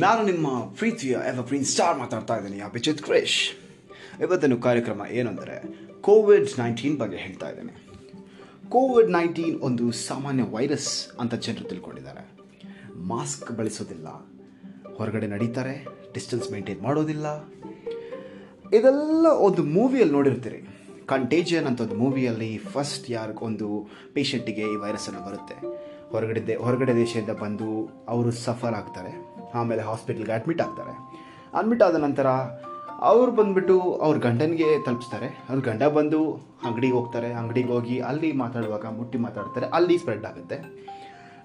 ನಾನು ನಿಮ್ಮ ಪ್ರೀತಿಯ ಎವರ್ ಪ್ರೀನ್ ಸ್ಟಾರ್ ಮಾತಾಡ್ತಾ ಇದ್ದೀನಿ. ಅಭಿಜಿತ್ ಕ್ರೇಶ್ ಇವತ್ತಿನ ಕಾರ್ಯಕ್ರಮ ಏನಂದರೆ ಕೋವಿಡ್ ನೈನ್ಟೀನ್ ಬಗ್ಗೆ ಹೇಳ್ತಾ ಇದ್ದೇನೆ. ಕೋವಿಡ್ ನೈನ್ಟೀನ್ ಒಂದು ಸಾಮಾನ್ಯ ವೈರಸ್ ಅಂತ ಜನರು ತಿಳ್ಕೊಂಡಿದ್ದಾರೆ. ಮಾಸ್ಕ್ ಬಳಸೋದಿಲ್ಲ. ಹೊರಗಡೆ ನಡೀತಾರೆ. ಡಿಸ್ಟೆನ್ಸ್ ಮೇಂಟೈನ್ ಮಾಡೋದಿಲ್ಲ. ಇದೆಲ್ಲ ಒಂದು ಮೂವಿಯಲ್ಲಿ ನೋಡಿರ್ತೀರಿ. ಕಂಟೇಜಿಯನ್ ಅಂತ ಒಂದು ಮೂವಿಯಲ್ಲಿ ಫಸ್ಟ್ ಯಾರಿಗೊಂದು ಪೇಷಂಟಿಗೆ ಈ ವೈರಸ್ ಅನ್ನು ಬರುತ್ತೆ. ಹೊರಗಡೆ ಹೊರಗಡೆ ದೇಶದಿಂದ ಬಂದು ಅವರು ಸಫರ್ ಆಗ್ತಾರೆ. ಆಮೇಲೆ ಹಾಸ್ಪಿಟ್ಲ್ಗೆ ಅಡ್ಮಿಟ್ ಆಗ್ತಾರೆ. ಅಡ್ಮಿಟ್ ಆದ ನಂತರ ಅವ್ರು ಬಂದ್ಬಿಟ್ಟು ಅವ್ರ ಗಂಡನಿಗೆ ತಲುಪಿಸ್ತಾರೆ. ಅವ್ರ ಗಂಡ ಬಂದು ಅಂಗಡಿಗೆ ಹೋಗ್ತಾರೆ. ಅಂಗಡಿಗೆ ಹೋಗಿ ಅಲ್ಲಿ ಮಾತಾಡುವಾಗ ಮುಟ್ಟಿ ಮಾತಾಡ್ತಾರೆ. ಅಲ್ಲಿ ಸ್ಪ್ರೆಡ್ ಆಗುತ್ತೆ.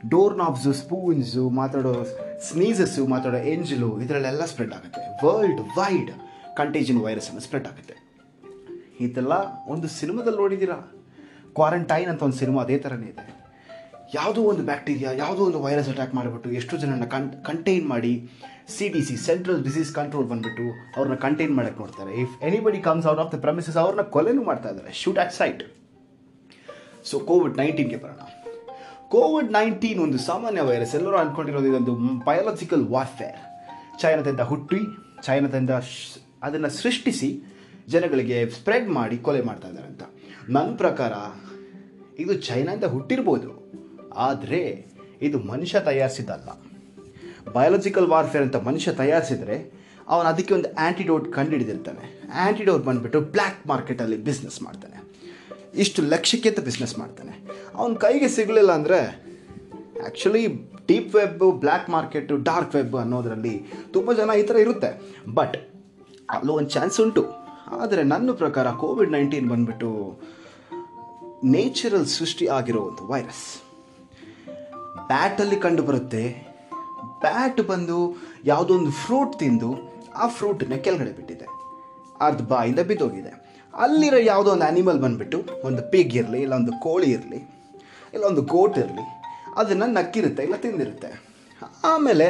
ಡೋರ್ ನಾಬ್ಸು ಸ್ಪೂನ್ಸು ಮಾತಾಡೋ ಸ್ನೀಸಸ್ಸು ಮಾತಾಡೋ ಏಂಜಲು ಇದರಲ್ಲೆಲ್ಲ ಸ್ಪ್ರೆಡ್ ಆಗುತ್ತೆ. ವರ್ಲ್ಡ್ ವೈಡ್ ಕಂಟೇಜನ್ ವೈರಸ್ಸನ್ನು ಸ್ಪ್ರೆಡ್ ಆಗುತ್ತೆ. ಇದೆಲ್ಲ ಒಂದು ಸಿನಿಮಾದಲ್ಲಿ ನೋಡಿದ್ದೀರಾ? ಕ್ವಾರಂಟೈನ್ ಅಂತ ಒಂದು ಸಿನಿಮಾ ಅದೇ ಥರನೇ ಇದೆ. ಯಾವುದೋ ಒಂದು ಬ್ಯಾಕ್ಟೀರಿಯಾ ಯಾವುದೋ ಒಂದು ವೈರಸ್ ಅಟ್ಯಾಕ್ ಮಾಡಿಬಿಟ್ಟು ಎಷ್ಟು ಜನನ ಕನ್ ಕಂಟೈನ್ ಮಾಡಿ C D C central disease control ಬಂದುಬಿಟ್ಟು ಅವ್ರನ್ನ ಕಂಟೈನ್ ಮಾಡೋಕ್ಕೆ ನೋಡ್ತಾರೆ. If anybody comes out of the premises ಅವ್ರನ್ನ ಕೊಲೆನೂ ಮಾಡ್ತಾ ಇದ್ದಾರೆ. Shoot at sight so COVID ನೈನ್ಟೀನ್ಗೆ ಬರೋಣ. ಕೋವಿಡ್ ನೈನ್ಟೀನ್ ಒಂದು ಸಾಮಾನ್ಯ ವೈರಸ್ ಎಲ್ಲರೂ ಅಂದ್ಕೊಂಡಿರೋದು ಇದೊಂದು ಬಯಾಲಜಿಕಲ್ ವಾರ್ಫೇರ್ ಚೈನಾದಿಂದ ಹುಟ್ಟಿ, ಚೈನಾದಿಂದ ಅದನ್ನು ಸೃಷ್ಟಿಸಿ ಜನಗಳಿಗೆ ಸ್ಪ್ರೆಡ್ ಮಾಡಿ ಕೊಲೆ ಮಾಡ್ತಾ ಇದ್ದಾರೆ ಅಂತ. ನನ್ನ ಪ್ರಕಾರ ಇದು ಚೈನಾದಿಂದ ಹುಟ್ಟಿರ್ಬೋದು. ಆದರೆ ಇದು ಮನುಷ್ಯ ತಯಾರಿಸಿದ್ದಲ್ಲ. ಬಯಾಲಜಿಕಲ್ ವಾರ್ಫೇರ್ ಅಂತ ಮನುಷ್ಯ ತಯಾರಿಸಿದರೆ ಅವನು ಅದಕ್ಕೆ ಒಂದು ಆ್ಯಂಟಿಡೋಟ್ ಕಂಡುಹಿಡಿದಿರ್ತಾನೆ. ಆ್ಯಂಟಿಡೋಟ್ ಬಂದುಬಿಟ್ಟು ಬ್ಲ್ಯಾಕ್ ಮಾರ್ಕೆಟಲ್ಲಿ ಬಿಸ್ನೆಸ್ ಮಾಡ್ತಾನೆ. ಇಷ್ಟು ಲಕ್ಷಕ್ಕೆ ಅಂತ ಬಿಸ್ನೆಸ್ ಮಾಡ್ತಾನೆ. ಅವನ ಕೈಗೆ ಸಿಗಲಿಲ್ಲ ಅಂದರೆ actually deep web black market dark web ಅನ್ನೋದರಲ್ಲಿ ತುಂಬ ಜನ ಈ ಥರ ಇರುತ್ತೆ. ಬಟ್ ಅಲ್ಲೂ ಒಂದು ಚಾನ್ಸ್ ಉಂಟು. ಆದರೆ ನನ್ನ ಪ್ರಕಾರ ಕೋವಿಡ್ ನೈನ್ಟೀನ್ ಬಂದುಬಿಟ್ಟು ನೇಚರಲ್ ಸೃಷ್ಟಿ ಆಗಿರೋ ಒಂದು ವೈರಸ್ ಬ್ಯಾಟಲ್ಲಿ ಕಂಡು ಬರುತ್ತೆ. ಬ್ಯಾಟ್ ಬಂದು ಯಾವುದೋ ಒಂದು ಫ್ರೂಟ್ ತಿಂದು ಆ ಫ್ರೂಟನ್ನ ಕೆಳಗಡೆ ಬಿಟ್ಟಿದೆ. ಅರ್ಧ ಬಾಯಿಂದ ಬಿದ್ದೋಗಿದೆ. ಅಲ್ಲಿರೋ ಯಾವುದೋ ಒಂದು ಆ್ಯನಿಮಲ್ ಬಂದುಬಿಟ್ಟು ಒಂದು ಪಿಗ್ ಇರಲಿ, ಇಲ್ಲ ಒಂದು ಕೋಳಿ ಇರಲಿ, ಇಲ್ಲ ಒಂದು ಗೋಟ್ ಇರಲಿ, ಅದನ್ನು ನಕ್ಕಿರುತ್ತೆ, ಇಲ್ಲ ತಿಂದಿರುತ್ತೆ. ಆಮೇಲೆ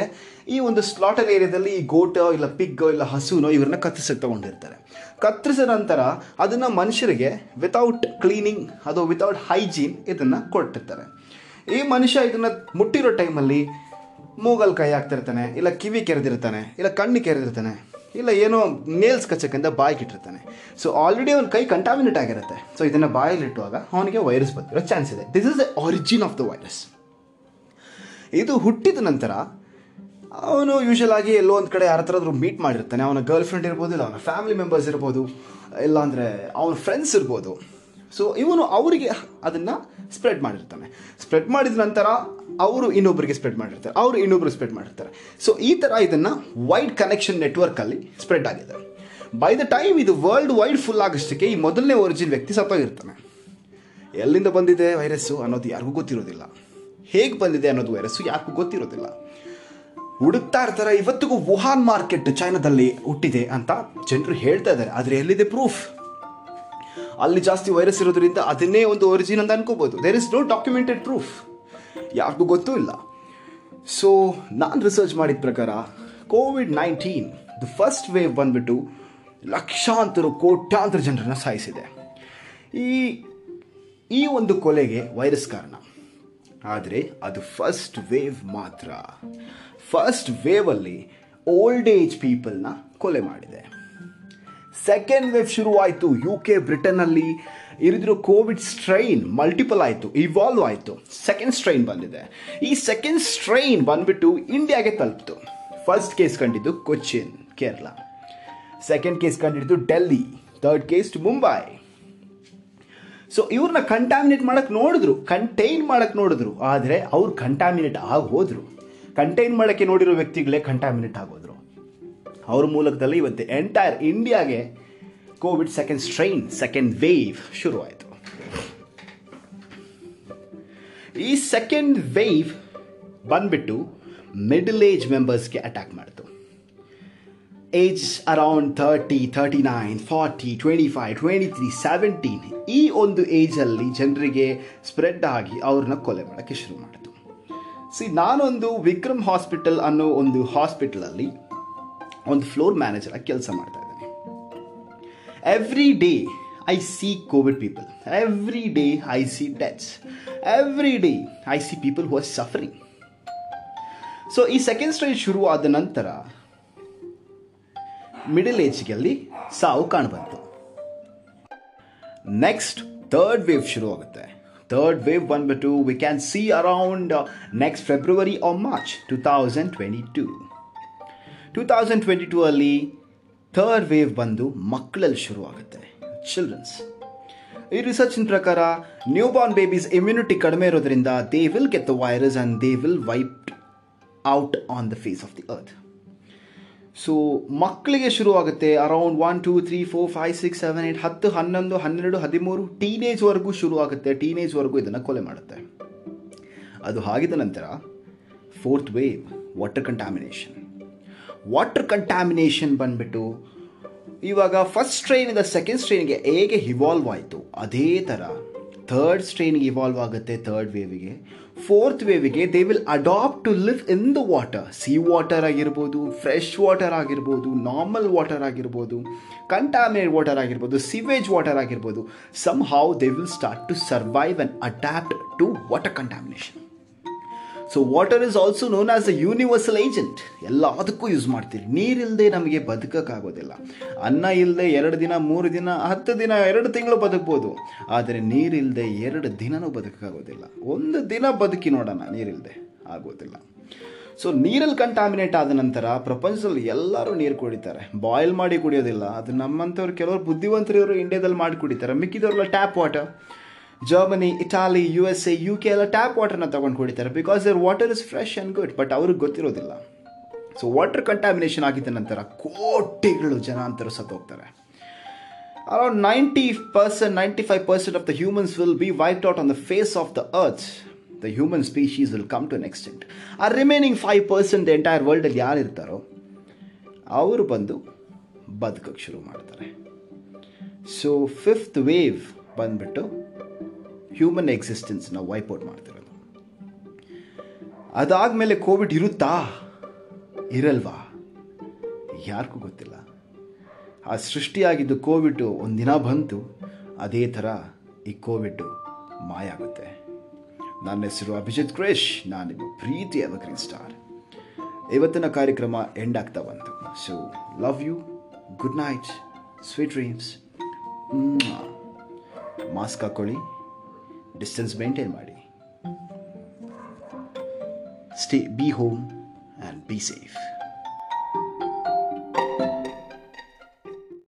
ಈ ಒಂದು ಸ್ಲಾಟರ್ ಏರಿಯಾದಲ್ಲಿ ಈ ಗೋಟೋ ಇಲ್ಲ ಪಿಗ್ಗೋ ಇಲ್ಲ ಹಸುನೋ ಇವ್ರನ್ನ ಕತ್ತರಿಸಕ್ಕೆ ತೊಗೊಂಡಿರ್ತಾರೆ. ಕತ್ತರಿಸಿದ ನಂತರ ಅದನ್ನು ಮನುಷ್ಯರಿಗೆ ವಿತೌಟ್ ಕ್ಲೀನಿಂಗ್ ಅದು ವಿತೌಟ್ ಹೈಜೀನ್ ಇದನ್ನು ಕೊಟ್ಟಿರ್ತಾರೆ. ಈ ಮನುಷ್ಯ ಇದನ್ನು ಮುಟ್ಟಿರೋ ಟೈಮಲ್ಲಿ ಮೂಗಲ್ ಕೈ ಹಾಕ್ತಿರ್ತಾನೆ, ಇಲ್ಲ ಕಿವಿ ಕೆರೆದಿರ್ತಾನೆ, ಇಲ್ಲ ಕಣ್ಣು ಕೆರೆದಿರ್ತಾನೆ, ಇಲ್ಲ ಏನೋ ನೇಲ್ಸ್ ಕಚ್ಚಕ್ಕಿಂತ ಬಾಯಿಗೆ ಇಟ್ಟಿರ್ತಾನೆ. ಸೊ ಆಲ್ರೆಡಿ ಅವ್ನ ಕೈ ಕಂಟಾಮಿನೇಟ್ ಆಗಿರುತ್ತೆ. ಸೊ ಇದನ್ನು ಬಾಯಲ್ಲಿಟ್ಟುವಾಗ ಅವನಿಗೆ ವೈರಸ್ ಬರ್ತಿರೋ ಚಾನ್ಸ್ ಇದೆ. This is the origin of the virus ಇದು ಹುಟ್ಟಿದ ನಂತರ ಅವನು ಯೂಶಲ್ ಆಗಿ ಎಲ್ಲೋ ಒಂದು ಕಡೆ ಯಾರ ಹತ್ರ ಮೀಟ್ ಮಾಡಿರ್ತಾನೆ. ಅವನ ಗರ್ಲ್ ಫ್ರೆಂಡ್ ಇರ್ಬೋದು, ಇಲ್ಲ ಅವನ ಫ್ಯಾಮಿಲಿ ಮೆಂಬರ್ಸ್ ಇರ್ಬೋದು ಇಲ್ಲಾಂದರೆ ಅವನ ಫ್ರೆಂಡ್ಸ್ ಇರ್ಬೋದು. ಸೊ ಇವನು ಅವರಿಗೆ ಅದನ್ನು ಸ್ಪ್ರೆಡ್ ಮಾಡಿರ್ತಾನೆ. ಸ್ಪ್ರೆಡ್ ಮಾಡಿದ ನಂತರ ಅವರು ಇನ್ನೊಬ್ಬರಿಗೆ ಸ್ಪ್ರೆಡ್ ಮಾಡಿರ್ತಾರೆ. ಅವರು ಇನ್ನೊಬ್ಬರು ಸ್ಪ್ರೆಡ್ ಮಾಡಿರ್ತಾರೆ. ಸೊ ಈ ಥರ ಇದನ್ನು ವೈಡ್ ಕನೆಕ್ಷನ್ ನೆಟ್ವರ್ಕಲ್ಲಿ ಸ್ಪ್ರೆಡ್ ಆಗಿದೆ. ಬೈ ದ ಟೈಮ್ ಇದು ವರ್ಲ್ಡ್ ವೈಡ್ ಫುಲ್ ಆಗೋಷ್ಟಕ್ಕೆ ಈ ಮೊದಲನೇ ಒರಿಜಿನ್ ವ್ಯಕ್ತಿ ಸತ್ತೋಗಿರ್ತಾನೆ. ಎಲ್ಲಿಂದ ಬಂದಿದೆ ವೈರಸ್ಸು ಅನ್ನೋದು ಯಾರಿಗೂ ಗೊತ್ತಿರೋದಿಲ್ಲ. ಹೇಗೆ ಬಂದಿದೆ ಅನ್ನೋದು ವೈರಸ್ಸು ಯಾಕೂ ಗೊತ್ತಿರೋದಿಲ್ಲ. ಹುಡುಕ್ತಾ ಇರ್ತಾರೆ, ಇವತ್ತಿಗೂ ವುಹಾನ್ ಮಾರ್ಕೆಟ್ ಚೈನಾದಲ್ಲಿ ಹುಟ್ಟಿದೆ ಅಂತ ಜನರು ಹೇಳ್ತಾ ಇದ್ದಾರೆ. ಆದರೆ ಎಲ್ಲಿದೆ ಪ್ರೂಫ್? ಅಲ್ಲಿ ಜಾಸ್ತಿ ವೈರಸ್ ಇರೋದ್ರಿಂದ ಅದನ್ನೇ ಒಂದು ಒರಿಜಿನ್ ಅಂತ ಅನ್ಕೋಬೋದು. There is no documented proof ಯಾರಿಗೂ ಗೊತ್ತೂ ಇಲ್ಲ. ಸೊ ನಾನು ರಿಸರ್ಚ್ ಮಾಡಿದ ಪ್ರಕಾರ COVID nineteen the first wave ಬಂದ್ಬಿಟ್ಟು ಲಕ್ಷಾಂತರ ಕೋಟ್ಯಾಂತರ ಜನರನ್ನು ಸಾಯಿಸಿದೆ. ಈ ಈ ಒಂದು ಕೊಲೆಗೆ ವೈರಸ್ ಕಾರಣ. ಆದರೆ ಅದು ಫಸ್ಟ್ ವೇವ್ ಮಾತ್ರ. ಫಸ್ಟ್ ವೇವಲ್ಲಿ ಓಲ್ಡ್ ಏಜ್ ಪೀಪಲ್ನ ಕೊಲೆ ಮಾಡಿದೆ. ಸೆಕೆಂಡ್ ವೇವ್ ಶುರುವಾಯಿತು ಯು ಕೆ ಬ್ರಿಟನ್ನಲ್ಲಿ ಇರಿದಿರೋ ಕೋವಿಡ್ ಸ್ಟ್ರೈನ್ ಮಲ್ಟಿಪಲ್ ಆಯಿತು ಇವಾಲ್ವ್ ಆಯಿತು. ಸೆಕೆಂಡ್ ಸ್ಟ್ರೈನ್ ಬಂದಿದೆ. ಈ ಸೆಕೆಂಡ್ ಸ್ಟ್ರೈನ್ ಬಂದ್ಬಿಟ್ಟು ಇಂಡಿಯಾಗೆ ತಲುಪಿತು. ಫಸ್ಟ್ ಕೇಸ್ ಕಂಡಿದ್ದು ಕೊಚ್ಚಿನ್ ಕೇರಳ ಸೆಕೆಂಡ್ ಕೇಸ್ ಕಂಡಿದ್ದು Delhi third case to Mumbai so ಇವ್ರನ್ನ ಕಂಟಾಮಿನೇಟ್ ಮಾಡಕ್ಕೆ ನೋಡಿದ್ರು ಕಂಟೈನ್ ಮಾಡಕ್ಕೆ ನೋಡಿದ್ರು. ಆದರೆ ಅವ್ರು ಕಂಟಾಮಿನೇಟ್ ಆಗಿ ಹೋದರು ಕಂಟೈನ್ ಮಾಡೋಕ್ಕೆ ನೋಡಿರೋ ವ್ಯಕ್ತಿಗಳೇ ಕಂಟಾಮಿನೇಟ್ ಆಗೋದ್ರು. ಅವ್ರ ಮೂಲಕದಲ್ಲಿ ಇವತ್ತು ಎಂಟೈರ್ ಇಂಡಿಯಾಗೆ COVID second strain second wave ಶುರುವಾಯಿತು. ಈ ಸೆಕೆಂಡ್ ವೇವ್ ಬಂದ್ಬಿಟ್ಟು ಮಿಡಲ್ ಏಜ್ ಮೆಂಬರ್ಸ್ಗೆ ಅಟ್ಯಾಕ್ ಮಾಡಿತು. Age around thirty thirty nine forty twenty five twenty three seventeen ಈ ಒಂದು ಏಜಲ್ಲಿ ಜನರಿಗೆ ಸ್ಪ್ರೆಡ್ ಆಗಿ ಅವ್ರನ್ನ ಕೊಲೆ ಮಾಡೋಕ್ಕೆ ಶುರು ಮಾಡಿತು. ಸಿ ನಾನೊಂದು ವಿಕ್ರಮ್ ಹಾಸ್ಪಿಟಲ್ ಅನ್ನೋ ಒಂದು ಹಾಸ್ಪಿಟಲಲ್ಲಿ ಒಂದು ಫ್ಲೋರ್ ಮ್ಯಾನೇಜರ್ ಆಗಿ ಕೆಲಸ ಮಾಡ್ತಾ ಇದ್ದೇನೆ. Every day I see COVID people every day I see deaths every day I see people who are suffering so ಈ ಸೆಕೆಂಡ್ ಸ್ಟೇಜ್ ಶುರು ಆದ ನಂತರ ಮಿಡಲ್ ಏಜ್ಗೆಲ್ಲಿ ಸಾವು ಕಾಣಬಂತು ನೆಕ್ಸ್ಟ್ ಥರ್ಡ್ ವೇವ್ ಶುರು ಆಗುತ್ತೆ ಥರ್ಡ್ ವೇವ್ ಬಂದ್ಬಿಟ್ಟು we can see around next February or March two thousand twenty two two thousand twenty two ಅಲ್ಲಿ third wave ಬಂದು ಮಕ್ಕಳಲ್ಲಿ ಶುರು ಆಗುತ್ತೆ ಚಿಲ್ಡ್ರನ್ಸ್ ಈ ರಿಸರ್ಚಿನ ಪ್ರಕಾರ ನ್ಯೂ ಬಾರ್ನ್ ಬೇಬೀಸ್ ಇಮ್ಯುನಿಟಿ ಕಡಿಮೆ ಇರೋದ್ರಿಂದ they will get the virus and they will wipe out on the face of the earth so ಮಕ್ಕಳಿಗೆ ಶುರು ಆಗುತ್ತೆ around one two three four five six seven eight ಹತ್ತು, ಹನ್ನೊಂದು, ಹನ್ನೆರಡು, ಹದಿಮೂರು ಟೀನೇಜ್ವರೆಗೂ ಶುರು ಆಗುತ್ತೆ ಟೀನೇಜ್ವರೆಗೂ ಇದನ್ನು ಕೊಲೆ ಮಾಡುತ್ತೆ. ಅದು ಆಗಿದ ನಂತರ fourth wave water contamination water contamination ಬಂದ್ಬಿಟ್ಟು, ಇವಾಗ ಫಸ್ಟ್ ಸ್ಟ್ರೈನಿಂದ ಸೆಕೆಂಡ್ ಸ್ಟ್ರೈನ್ಗೆ ಹೇಗೆ ಇವಾಲ್ವ್ ಆಯಿತು, ಅದೇ ಥರ ಥರ್ಡ್ ಸ್ಟ್ರೈನ್ಗೆ ಇವಾಲ್ವ್ ಆಗುತ್ತೆ ಥರ್ಡ್ ವೇವಿಗೆ fourth ವೇವಿಗೆ they will adapt to live in the water sea water ಆಗಿರ್ಬೋದು ಫ್ರೆಶ್ ವಾಟರ್ ಆಗಿರ್ಬೋದು ನಾರ್ಮಲ್ ವಾಟರ್ ಆಗಿರ್ಬೋದು ಕಂಟಾಮಿನೇಟ್ ವಾಟರ್ ಆಗಿರ್ಬೋದು ಸಿವೇಜ್ ವಾಟರ್ ಆಗಿರ್ಬೋದು. Somehow they will start to survive and adapt to water contamination so water is also known as a universal agent ಎಲ್ಲದಕ್ಕೂ use ಮಾಡ್ತೀರಿ. ನೀರಿಲ್ಲದೆ ನಮಗೆ ಬದುಕೋಕ್ಕಾಗೋದಿಲ್ಲ. ಅನ್ನ ಇಲ್ಲದೆ ಎರಡು ದಿನ, ಮೂರು ದಿನ, ಹತ್ತು ದಿನ, ಎರಡು ತಿಂಗಳು ಬದುಕ್ಬೋದು. ಆದರೆ ನೀರಿಲ್ಲದೆ ಎರಡು ದಿನನೂ ಬದುಕೋಕ್ಕಾಗೋದಿಲ್ಲ. ಒಂದು ದಿನ ಬದುಕಿ ನೋಡೋಣ ನೀರಿಲ್ಲದೆ ಆಗೋದಿಲ್ಲ. ಸೊ ನೀರಲ್ಲಿ ಕಂಟಾಮಿನೇಟ್ ಆದ ನಂತರ ಪ್ರಪಂಚದಲ್ಲಿ ಎಲ್ಲರೂ ನೀರು ಕುಡಿತಾರೆ. ಬಾಯ್ಲ್ ಮಾಡಿ ಕುಡಿಯೋದಿಲ್ಲ. ಅದು ನಮ್ಮಂಥವ್ರು ಕೆಲವರು ಬುದ್ಧಿವಂತರಿವರು ಇಂಡಿಯಾದಲ್ಲಿ ಮಾಡಿ ಕುಡಿತಾರೆ. ಮಿಕ್ಕಿದವ್ರೆಲ್ಲ tap water Germany Italy U S A U K ಎಲ್ಲ ಟ್ಯಾಪ್ ವಾಟರ್ನ ತೊಗೊಂಡು ಕುಡಿತಾರೆ because their water is fresh and good but ಅವ್ರಿಗೆ ಗೊತ್ತಿರೋದಿಲ್ಲ. ಸೊ ವಾಟರ್ ಕಂಟಾಮಿನೇಷನ್ ಆಗಿದ್ದ ನಂತರ ಕೋಟಿಗಳು ಜನ ಅಂತರು ಸತ್ತೋಗ್ತಾರೆ around ninety percent ninety five percent of the humans will be wiped out on the face of the earth the human species will come to an extent ಆ remaining five percent entire ವರ್ಲ್ಡಲ್ಲಿ ಯಾರು ಇರ್ತಾರೋ, ಅವರು ಬಂದು ಬದುಕಕ್ಕೆ ಶುರು ಮಾಡ್ತಾರೆ. So fifth wave ಬಂದ್ಬಿಟ್ಟು ಹ್ಯೂಮನ್ ಎಕ್ಸಿಸ್ಟೆನ್ಸ್ನ ವೈಪೌಟ್ ಮಾಡ್ತಿರೋದು. ಅದಾದಮೇಲೆ ಕೋವಿಡ್ ಇರುತ್ತಾ? ಇರಲ್ವಾ? ಯಾರಿಗೂ ಗೊತ್ತಿಲ್ಲ. ಆ ಸೃಷ್ಟಿಯಾಗಿದ್ದು ಕೋವಿಡ್ ಒಂದಿನ ಬಂತು, ಅದೇ ಥರ ಈ ಕೋವಿಡ್ ಮಾಯ ಆಗುತ್ತೆ. ನನ್ನ ಹೆಸರು ಅಭಿಜಿತ್ ಕ್ರೇಶ್, ನಾನು ನಿಮ್ಮ ಪ್ರೀತಿ ಎವರ್ಗ್ರೀನ್ ಸ್ಟಾರ್ ಇವತ್ತಿನ ಕಾರ್ಯಕ್ರಮ ಎಂಡ್ ಆಗ್ತಾ ಬಂತು. So love you good night sweet dreams mask ಹಾಕ್ಕೊಳ್ಳಿ ಡಿಸ್ಟೆನ್ಸ್ ಮೇಂಟೈನ್ ಮಾಡಿ. Stay be home and be safe